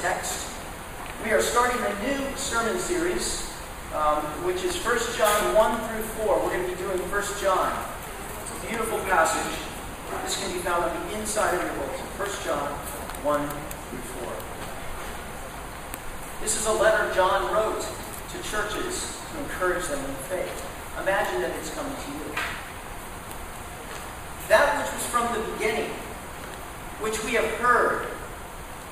text. We are starting a new sermon series, um, which is 1 John 1 through 4. We're going to be doing 1 John. It's a beautiful passage. This can be found on the inside of your bulletin. 1 John 1 through 4. This is a letter John wrote to churches to encourage them in faith. Imagine that it's coming to you. That which was from the beginning, which we have heard,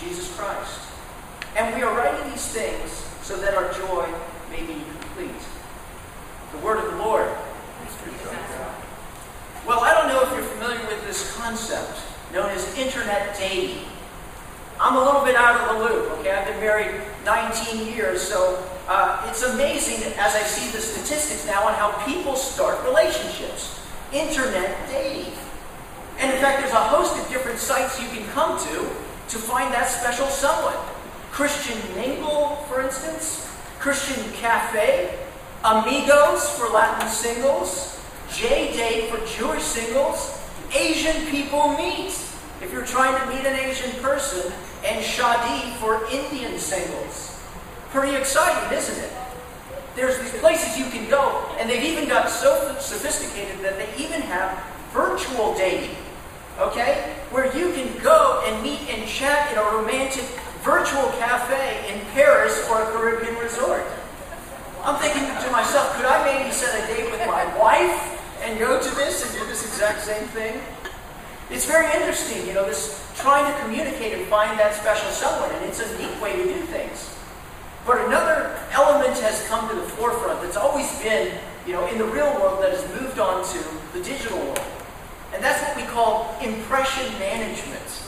Jesus Christ. And we are writing these things so that our joy may be complete. The word of the Lord. Well, I don't know if you're familiar with this concept known as internet dating. I'm a little bit out of the loop, okay? I've been married 19 years, so uh, it's amazing as I see the statistics now on how people start relationships. Internet dating. And in fact, there's a host of different sites you can come to to find that special someone. Christian Mingle, for instance, Christian Cafe, Amigos for Latin singles, JDate for Jewish singles, Asian People Meet if you're trying to meet an Asian person, and Shaadi for Indian singles. Pretty exciting, isn't it? There's these places you can go, and they've even got so sophisticated that they even have virtual dating okay? Where you can go and meet and chat in a romantic virtual cafe in Paris or a Caribbean resort. I'm thinking to myself, could I maybe set a date with my wife and go to this and do this exact same thing? It's very interesting, you know, this trying to communicate and find that special someone, and it's a neat way to do things. But another element has come to the forefront that's always been, you know, in the real world that has moved on to the digital world. And that's what we call impression management.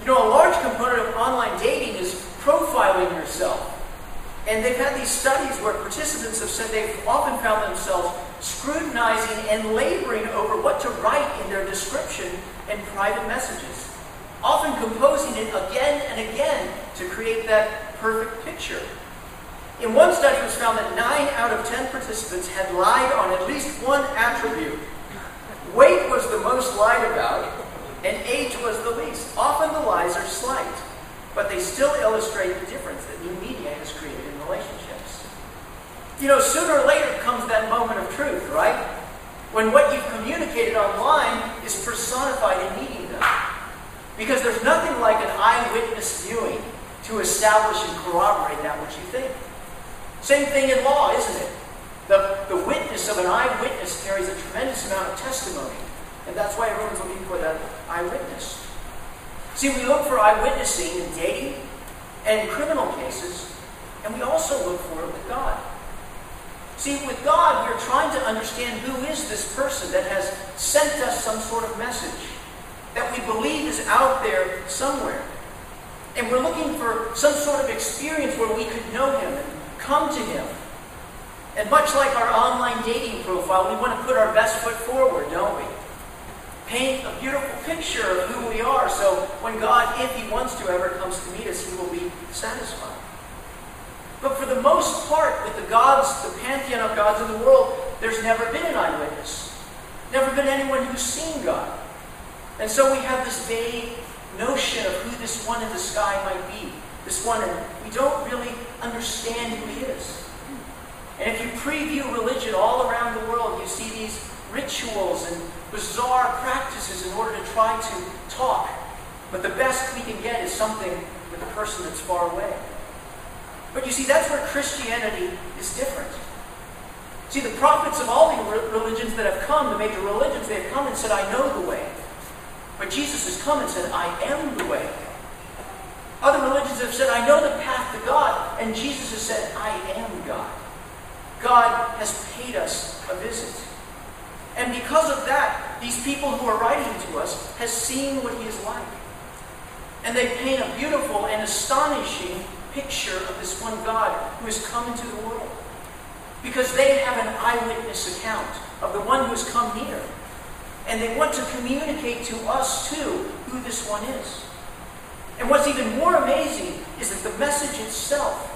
You know, a large component of online dating is profiling yourself. And they've had these studies where participants have said they've often found themselves scrutinizing and laboring over what to write in their description and private messages, often composing it again and again to create that perfect picture. In one study, it was found that 9 out of 10 participants had lied on at least one attribute was the most lied about, and age was the least. Often the lies are slight, but they still illustrate the difference that new media has created in relationships. You know, sooner or later comes that moment of truth, right? When what you've communicated online is personified in media. Because there's nothing like an eyewitness viewing to establish and corroborate that which you think. Same thing in law, isn't it? The, the witness of an eyewitness carries a tremendous amount of testimony. And that's why everyone's looking for that eyewitness. See, we look for eyewitnessing in dating and in criminal cases, and we also look for it with God. See, with God, we're trying to understand who is this person that has sent us some sort of message that we believe is out there somewhere. And we're looking for some sort of experience where we could know him and come to him and much like our online dating profile, we want to put our best foot forward, don't we? Paint a beautiful picture of who we are so when God, if He wants to, ever comes to meet us, He will be satisfied. But for the most part, with the gods, the pantheon of gods in the world, there's never been an eyewitness. Never been anyone who's seen God. And so we have this vague notion of who this one in the sky might be. This one, and we don't really understand who he is. And if you preview religion all around the world, you see these rituals and bizarre practices in order to try to talk. But the best we can get is something with a person that's far away. But you see, that's where Christianity is different. See, the prophets of all the religions that have come, the major religions, they have come and said, I know the way. But Jesus has come and said, I am the way. Other religions have said, I know the path to God. And Jesus has said, I am God. God has paid us a visit. And because of that, these people who are writing to us has seen what he is like. And they paint a beautiful and astonishing picture of this one God who has come into the world. Because they have an eyewitness account of the one who has come near. And they want to communicate to us too who this one is. And what's even more amazing is that the message itself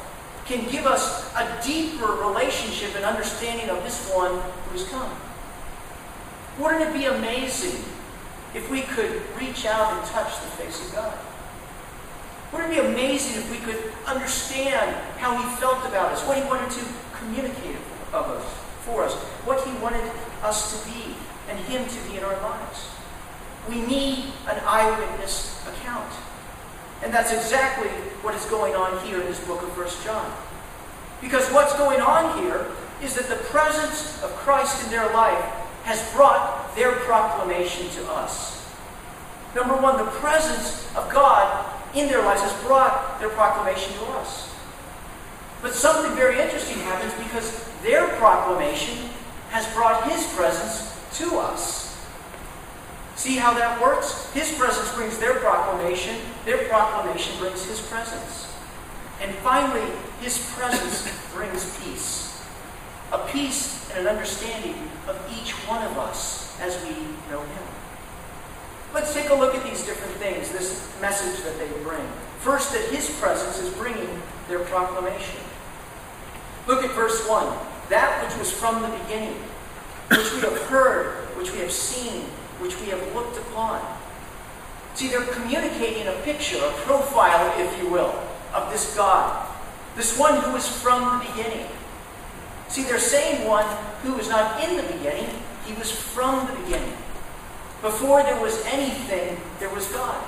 can give us a deeper relationship and understanding of this one who has come. Wouldn't it be amazing if we could reach out and touch the face of God? Wouldn't it be amazing if we could understand how he felt about us, what he wanted to communicate of us, for us, what he wanted us to be, and him to be in our lives? We need an eyewitness account. And that's exactly what is going on here in this book of 1 John. Because what's going on here is that the presence of Christ in their life has brought their proclamation to us. Number one, the presence of God in their lives has brought their proclamation to us. But something very interesting happens because their proclamation has brought His presence to us. See how that works? His presence brings their proclamation, their proclamation brings His presence. And finally, His presence brings peace. A peace and an understanding of each one of us as we know Him. Let's take a look at these different things, this message that they bring. First, that His presence is bringing their proclamation. Look at verse 1. That which was from the beginning, which we have heard, which we have seen, which we have looked upon. See, they're communicating a picture, a profile, if you will, of this God. This one who is from the beginning. See, they're saying one who was not in the beginning, he was from the beginning. Before there was anything, there was God.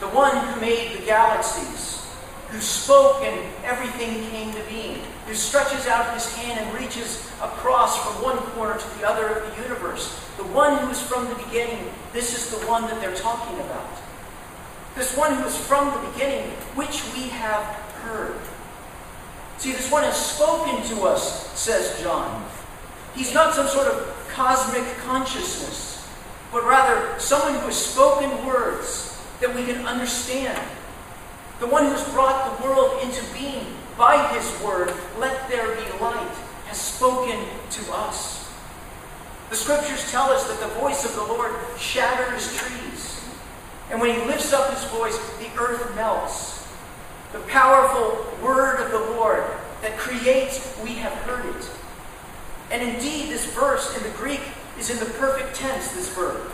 The one who made the galaxies, who spoke and everything came to being, who stretches out his hand and reaches across from one corner to the other of the universe. The one who is from the beginning, this is the one that they're talking about. This one who is from the beginning, which we have heard. See, this one has spoken to us, says John. He's not some sort of cosmic consciousness but rather someone who has spoken words that we can understand. The one who has brought the world into being by his word, let there be light, has spoken to us. The scriptures tell us that the voice of the Lord shatters trees. And when he lifts up his voice, the earth melts. The powerful word of the Lord that creates, we have heard it. And indeed, this verse in the Greek is in the perfect tense, this verb,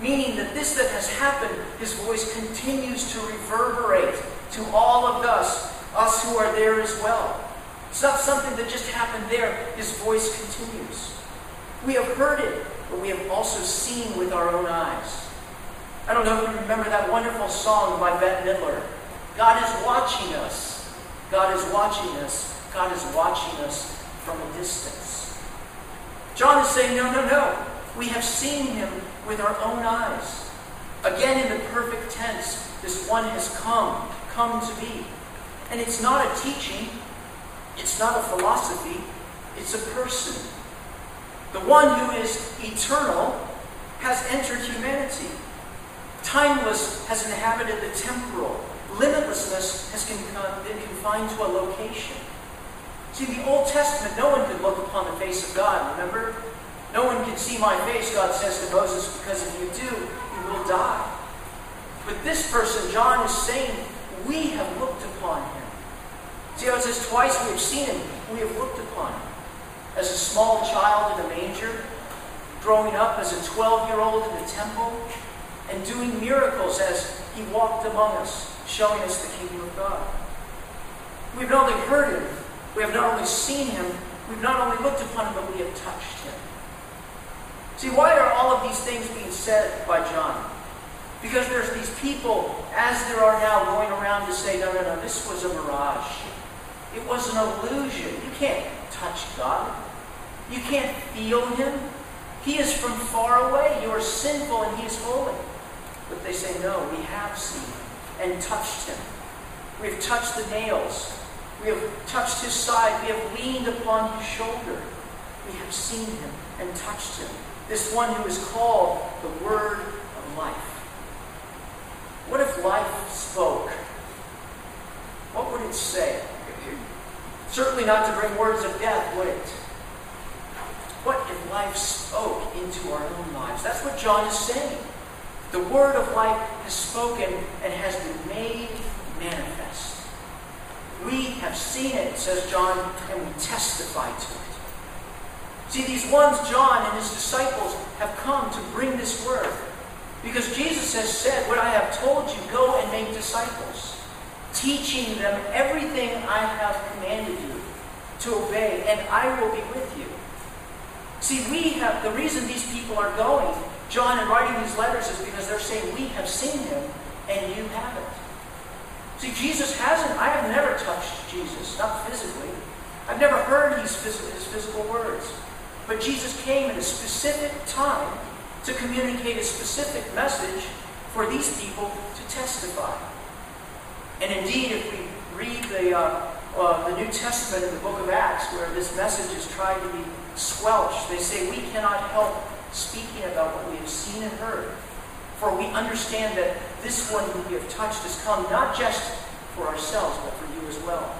meaning that this that has happened, his voice continues to reverberate to all of us, us who are there as well. It's not something that just happened there, his voice continues. We have heard it, but we have also seen with our own eyes. I don't know if you remember that wonderful song by Bette Midler. God is watching us. God is watching us. God is watching us from a distance. John is saying, no, no, no. We have seen him with our own eyes. Again, in the perfect tense, this one has come, come to be. And it's not a teaching, it's not a philosophy, it's a person. The one who is eternal has entered humanity. Timeless has inhabited the temporal. Limitlessness has been confined to a location. See, the Old Testament, no one could look upon the face of God, remember? No one can see my face, God says to Moses, because if you do, you will die. But this person, John, is saying, we have looked upon him. See it says twice we have seen him, we have looked upon him. As a small child in a manger, growing up as a 12 year old in the temple, and doing miracles as he walked among us, showing us the kingdom of God. We've not only heard him, we have not only seen him, we've not only looked upon him, but we have touched him. See, why are all of these things being said by John? Because there's these people, as there are now, going around to say, no, no, no, this was a mirage. It was an illusion. You can't touch God. You can't feel him. He is from far away. You are sinful and he is holy. But they say, no, we have seen him and touched him. We have touched the nails. We have touched his side. We have leaned upon his shoulder. We have seen him and touched him. This one who is called the Word of Life. What if life spoke? What would it say? Certainly not to bring words of death, would it? What if life spoke into our own lives? That's what John is saying. The word of life has spoken and has been made manifest. We have seen it, says John, and we testify to it. See, these ones, John and his disciples, have come to bring this word. Because Jesus has said, What I have told you, go and make disciples, teaching them everything I have commanded you to obey, and I will be with you. See, we have, the reason these people are going, John, in writing these letters, is because they're saying, We have seen him, and you haven't. See, Jesus hasn't, I have never touched Jesus, not physically. I've never heard his physical, his physical words. But Jesus came at a specific time to communicate a specific message for these people to testify. And indeed, if we read the, uh, uh, the New Testament in the book of Acts, where this message is trying to be squelched, they say, We cannot help speaking about what we have seen and heard. For we understand that this one whom we have touched has come not just for ourselves, but for you as well.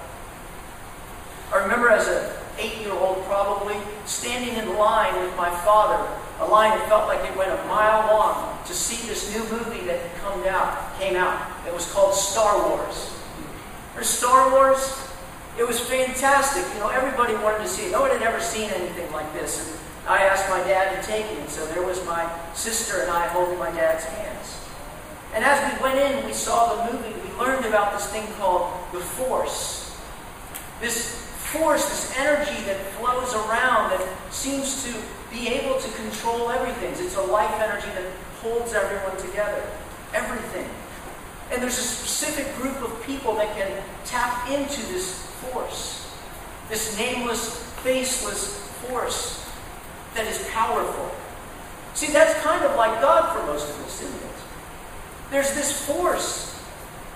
I remember as a eight-year-old probably, standing in line with my father, a line that felt like it went a mile long, to see this new movie that had come out, came out. It was called Star Wars. Or Star Wars, it was fantastic. You know, everybody wanted to see it. No one had ever seen anything like this. And I asked my dad to take me, so there was my sister and I holding my dad's hands. And as we went in, we saw the movie, we learned about this thing called the Force. This force, this energy that flows around that seems to be able to control everything. It's a life energy that holds everyone together. Everything. And there's a specific group of people that can tap into this force. This nameless, faceless force that is powerful. See, that's kind of like God for most of us, isn't it? There's this force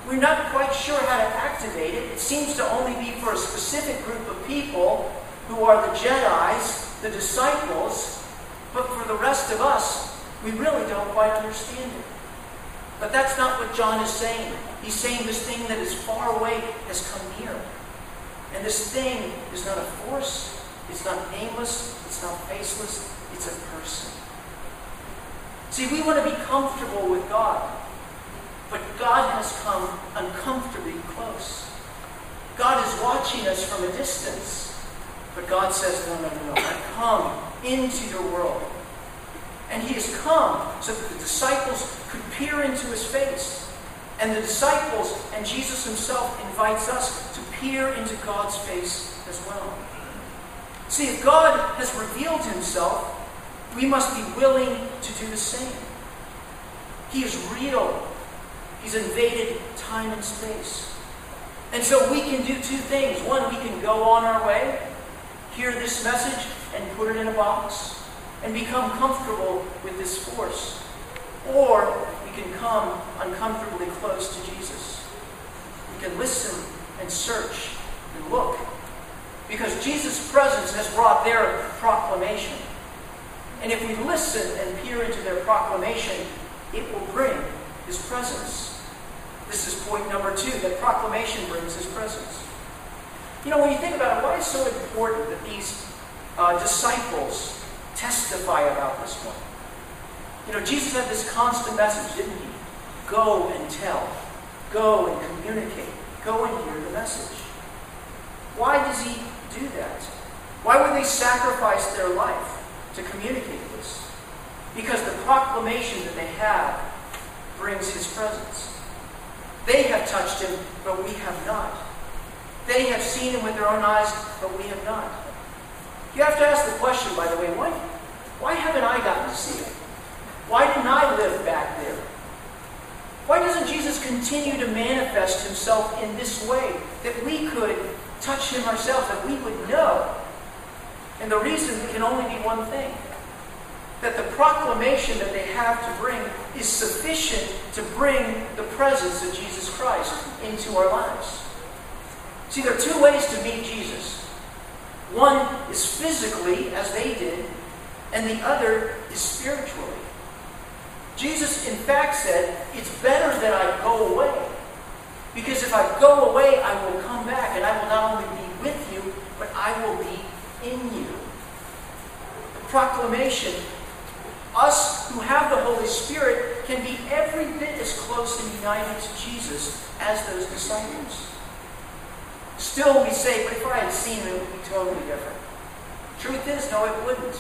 we're not quite sure how to activate it. It seems to only be for a specific group of people who are the Jedi's, the disciples, but for the rest of us, we really don't quite understand it. But that's not what John is saying. He's saying this thing that is far away has come near. And this thing is not a force, it's not nameless, it's not faceless, it's a person. See, we want to be comfortable with God. But God has come uncomfortably close. God is watching us from a distance. But God says, no, no, no, no. I come into your world. And he has come so that the disciples could peer into his face. And the disciples and Jesus himself invites us to peer into God's face as well. See, if God has revealed himself, we must be willing to do the same. He is real. He's invaded time and space. And so we can do two things. One, we can go on our way, hear this message, and put it in a box, and become comfortable with this force. Or we can come uncomfortably close to Jesus. We can listen and search and look. Because Jesus' presence has brought their proclamation. And if we listen and peer into their proclamation, it will bring his presence. This is point number two that proclamation brings his presence. You know, when you think about it, why is so important that these uh, disciples testify about this one? You know, Jesus had this constant message, didn't he? Go and tell. Go and communicate. Go and hear the message. Why does he do that? Why would they sacrifice their life to communicate this? Because the proclamation that they have brings his presence. They have touched him, but we have not. They have seen him with their own eyes, but we have not. You have to ask the question, by the way, why, why haven't I gotten to see him? Why didn't I live back there? Why doesn't Jesus continue to manifest himself in this way that we could touch him ourselves, that we would know? And the reason can only be one thing that the proclamation that they have to bring is sufficient to bring the presence of Jesus Christ into our lives. See, there are two ways to meet Jesus. One is physically, as they did, and the other is spiritually. Jesus, in fact, said, It's better that I go away. Because if I go away, I will come back, and I will not only be with you, but I will be in you. Proclamation, us who have the Holy Spirit can be every bit as close and united to Jesus as those disciples. Still, we say, but if I had seen him, it would be totally different. Truth is, no, it wouldn't.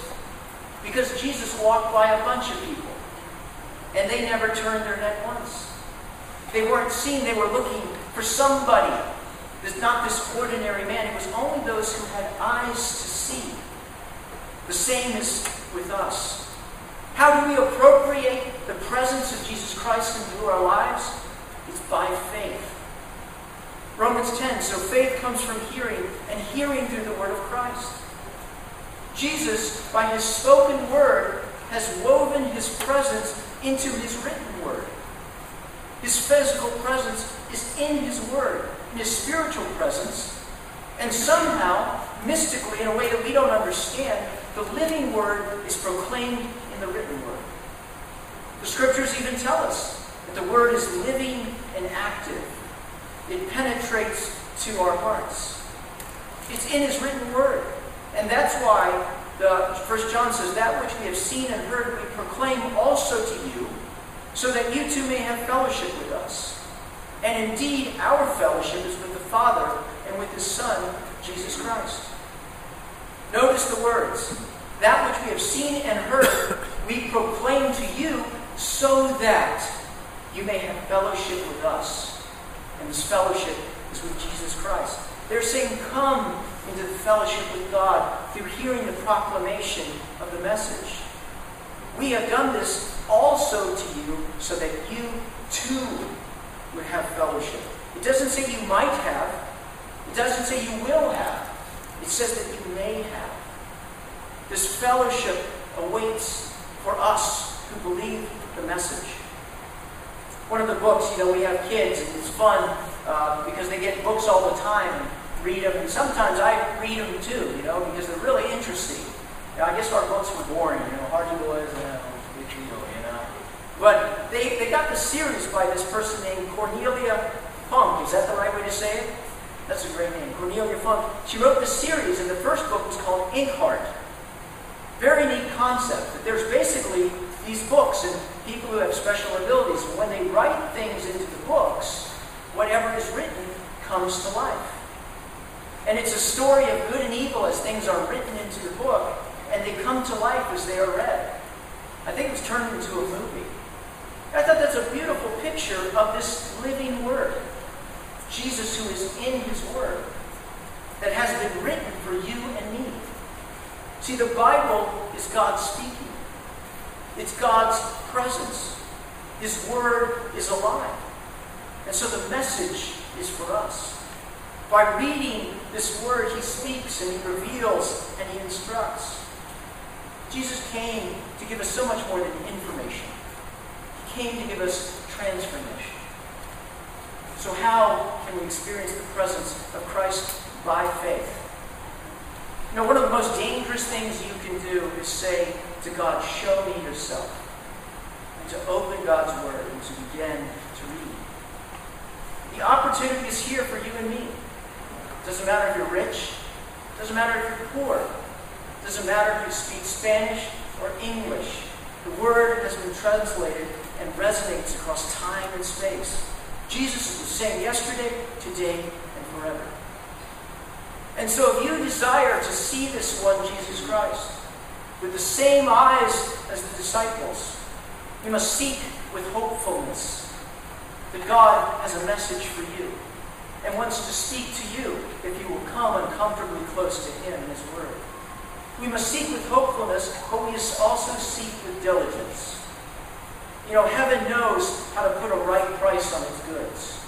Because Jesus walked by a bunch of people, and they never turned their neck once. They weren't seen, they were looking for somebody. There's not this ordinary man. It was only those who had eyes to see. The same is with us. How do we appropriate the presence of Jesus Christ into our lives? It's by faith. Romans 10 So faith comes from hearing, and hearing through the word of Christ. Jesus, by his spoken word, has woven his presence into his written word. His physical presence is in his word, in his spiritual presence. And somehow, mystically, in a way that we don't understand, the living word is proclaimed in the written word. The scriptures even tell us that the word is living and active. It penetrates to our hearts. It's in his written word. And that's why the First John says, That which we have seen and heard we proclaim also to you, so that you too may have fellowship with us. And indeed, our fellowship is with the Father and with his Son, Jesus Christ. Notice the words. That which we have seen and heard, we proclaim to you, so that you may have fellowship with us. And this fellowship is with Jesus Christ. They're saying, Come into the fellowship with God through hearing the proclamation of the message. We have done this also to you so that you too would have fellowship. It doesn't say you might have, it doesn't say you will have, it says that you may have. This fellowship awaits for us who believe the message. One of the books, you know, we have kids, and it's fun uh, because they get books all the time read them, and sometimes I read them too, you know, because they're really interesting. I guess our books were boring, you know, Hardy Boys, you know, big deal, you know. But they, they got the series by this person named Cornelia Funk. Is that the right way to say it? That's a great name, Cornelia Funk. She wrote the series, and the first book was called Inkheart. Very neat concept. There's basically these books and people who have special abilities. And when they write things into the books, whatever is written comes to life. And it's a story of good and evil as things are written into the book, and they come to life as they are read. I think it was turned into a movie. I thought that's a beautiful picture of this living Word. Jesus, who is in His Word, that has been written for you and me. See, the Bible is God speaking, it's God's presence. His Word is alive. And so the message is for us. By reading this word, he speaks and he reveals and he instructs. Jesus came to give us so much more than information. Came to give us transformation. So how can we experience the presence of Christ by faith? You know, one of the most dangerous things you can do is say to God, show me yourself. And to open God's word and to begin to read. The opportunity is here for you and me. It Doesn't matter if you're rich. it Doesn't matter if you're poor. it Doesn't matter if you speak Spanish or English. The word has been translated and resonates across time and space. Jesus is the same yesterday, today, and forever. And so if you desire to see this one, Jesus Christ, with the same eyes as the disciples, you must seek with hopefulness that God has a message for you and wants to speak to you if you will come uncomfortably close to Him and His Word. We must seek with hopefulness, but we must also seek with diligence. You know, heaven knows how to put a right price on its goods.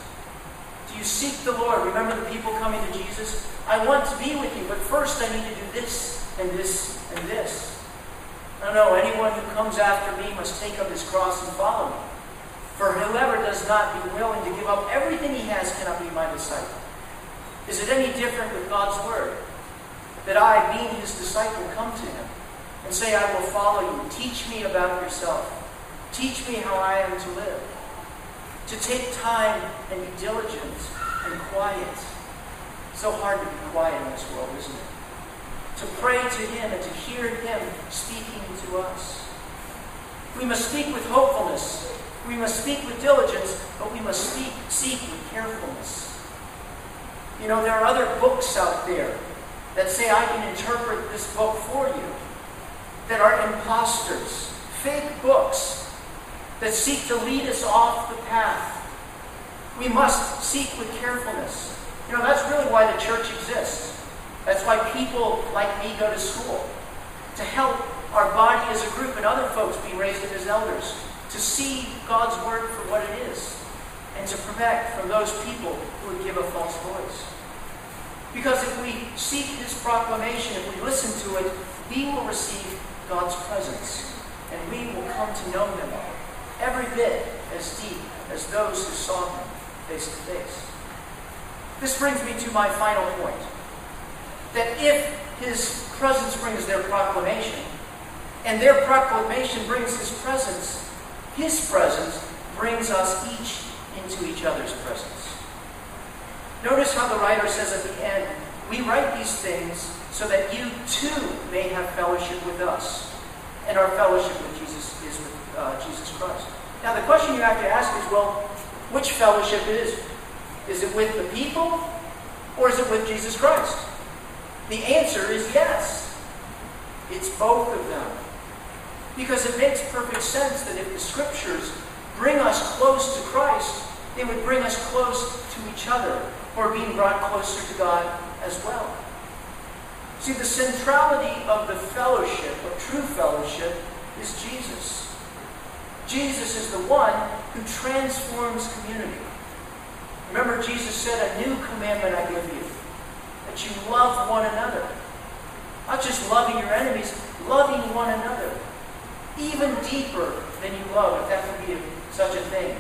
Do you seek the Lord? Remember the people coming to Jesus? I want to be with you, but first I need to do this and this and this. No, no, anyone who comes after me must take up his cross and follow me. For whoever does not be willing to give up everything he has cannot be my disciple. Is it any different with God's word? That I, being his disciple, come to him and say, I will follow you. Teach me about yourself. Teach me how I am to live. To take time and be diligent and quiet. So hard to be quiet in this world, isn't it? to pray to Him and to hear Him speaking to us. We must speak with hopefulness. We must speak with diligence, but we must speak, seek with carefulness. You know, there are other books out there that say, I can interpret this book for you, that are imposters, fake books that seek to lead us off the path. We must seek with carefulness. You know, that's really why the church exists. That's why people like me go to school, to help our body as a group and other folks be raised up as elders, to see God's word for what it is, and to protect from those people who would give a false voice. Because if we seek his proclamation, if we listen to it, we will receive God's presence, and we will come to know him every bit as deep as those who saw him face to face. This brings me to my final point. That if his presence brings their proclamation, and their proclamation brings his presence, his presence brings us each into each other's presence. Notice how the writer says at the end, We write these things so that you too may have fellowship with us. And our fellowship with uh, Jesus Christ. Now, the question you have to ask is well, which fellowship is it? Is it with the people or is it with Jesus Christ? The answer is yes. It's both of them. Because it makes perfect sense that if the scriptures bring us close to Christ, they would bring us close to each other, or being brought closer to God as well. See, the centrality of the fellowship, of true fellowship, is Jesus. Jesus is the one who transforms community. Remember, Jesus said, A new commandment I give you, that you love one another. Not just loving your enemies, loving one another. Even deeper than you love, if that could be such a thing.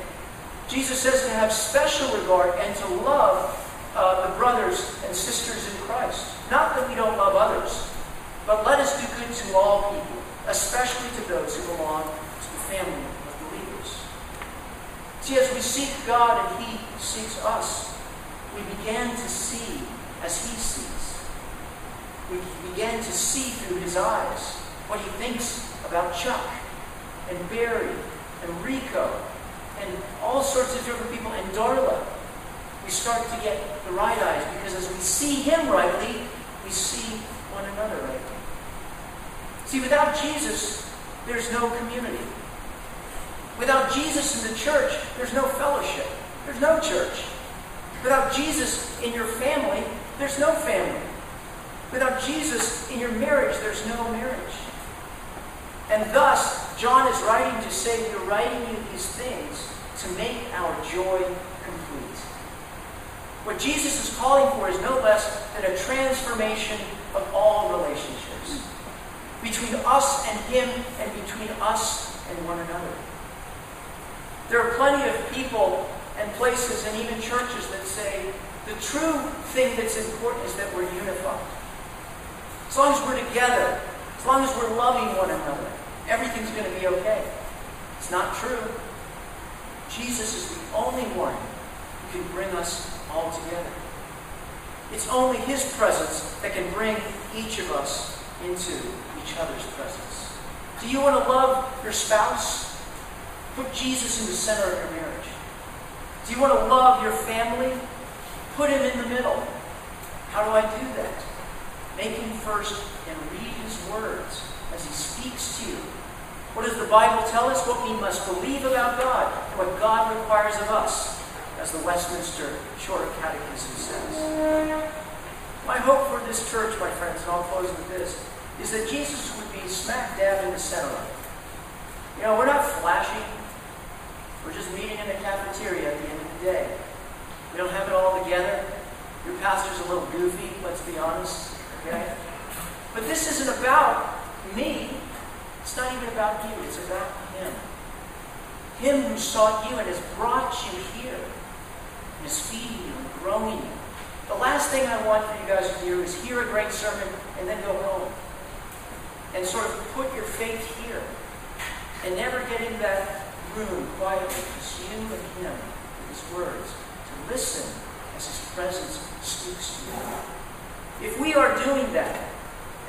Jesus says to have special regard and to love uh, the brothers and sisters in Christ. Not that we don't love others, but let us do good to all people, especially to those who belong to the family. See, as we seek God and He seeks us, we begin to see as He sees. We begin to see through His eyes what He thinks about Chuck and Barry and Rico and all sorts of different people and Darla. We start to get the right eyes because as we see Him rightly, we see one another rightly. See, without Jesus, there's no community. Without Jesus in the church, there's no fellowship. There's no church. Without Jesus in your family, there's no family. Without Jesus in your marriage, there's no marriage. And thus, John is writing to say, We're writing you these things to make our joy complete. What Jesus is calling for is no less than a transformation of all relationships between us and Him and between us and one another. There are plenty of people and places and even churches that say the true thing that's important is that we're unified. As long as we're together, as long as we're loving one another, everything's going to be okay. It's not true. Jesus is the only one who can bring us all together. It's only His presence that can bring each of us into each other's presence. Do you want to love your spouse? Put Jesus in the center of your marriage. Do you want to love your family? Put him in the middle. How do I do that? Make him first and read his words as he speaks to you. What does the Bible tell us? What we must believe about God what God requires of us, as the Westminster Shorter Catechism says. My hope for this church, my friends, and I'll close with this, is that Jesus would be smack dab in the center of it. You know, we're not flashy. We're just meeting in the cafeteria at the end of the day. We don't have it all together. Your pastor's a little goofy, let's be honest. Okay? But this isn't about me. It's not even about you. It's about Him. Him who sought you and has brought you here. And is feeding you and growing you. The last thing I want for you guys to do is hear a great sermon and then go home. And sort of put your faith here. And never get in that room quietly, just you and him, with his words, to listen as his presence speaks to you. If we are doing that,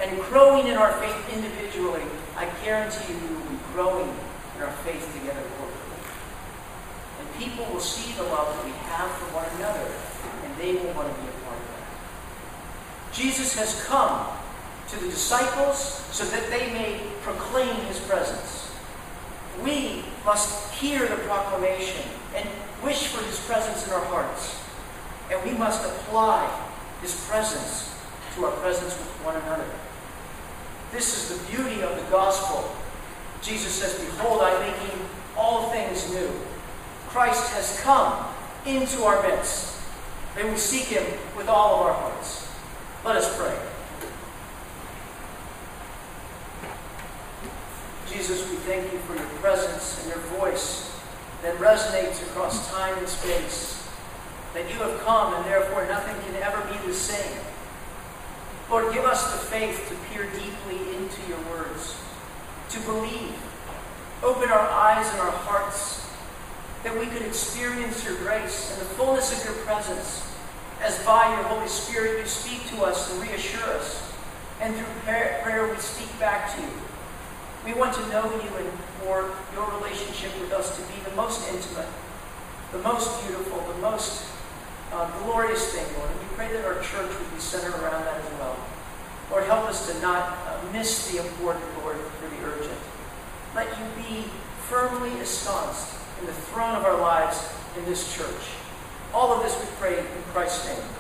and growing in our faith individually, I guarantee you we will be growing in our faith together corporately. And people will see the love that we have for one another, and they will want to be a part of that. Jesus has come to the disciples so that they may proclaim his presence. We must hear the proclamation and wish for his presence in our hearts. And we must apply his presence to our presence with one another. This is the beauty of the gospel. Jesus says, Behold, I'm making all things new. Christ has come into our midst. May we seek him with all of our hearts. Let us pray. Jesus, we thank you for your presence and your voice that resonates across time and space. That you have come and therefore nothing can ever be the same. Lord, give us the faith to peer deeply into your words, to believe. Open our eyes and our hearts that we could experience your grace and the fullness of your presence as by your Holy Spirit you speak to us and reassure us. And through prayer we speak back to you. We want to know you and for your relationship with us to be the most intimate, the most beautiful, the most uh, glorious thing, Lord. And we pray that our church would be centered around that as well. Lord, help us to not uh, miss the important, Lord, for the urgent. Let you be firmly ensconced in the throne of our lives in this church. All of this we pray in Christ's name.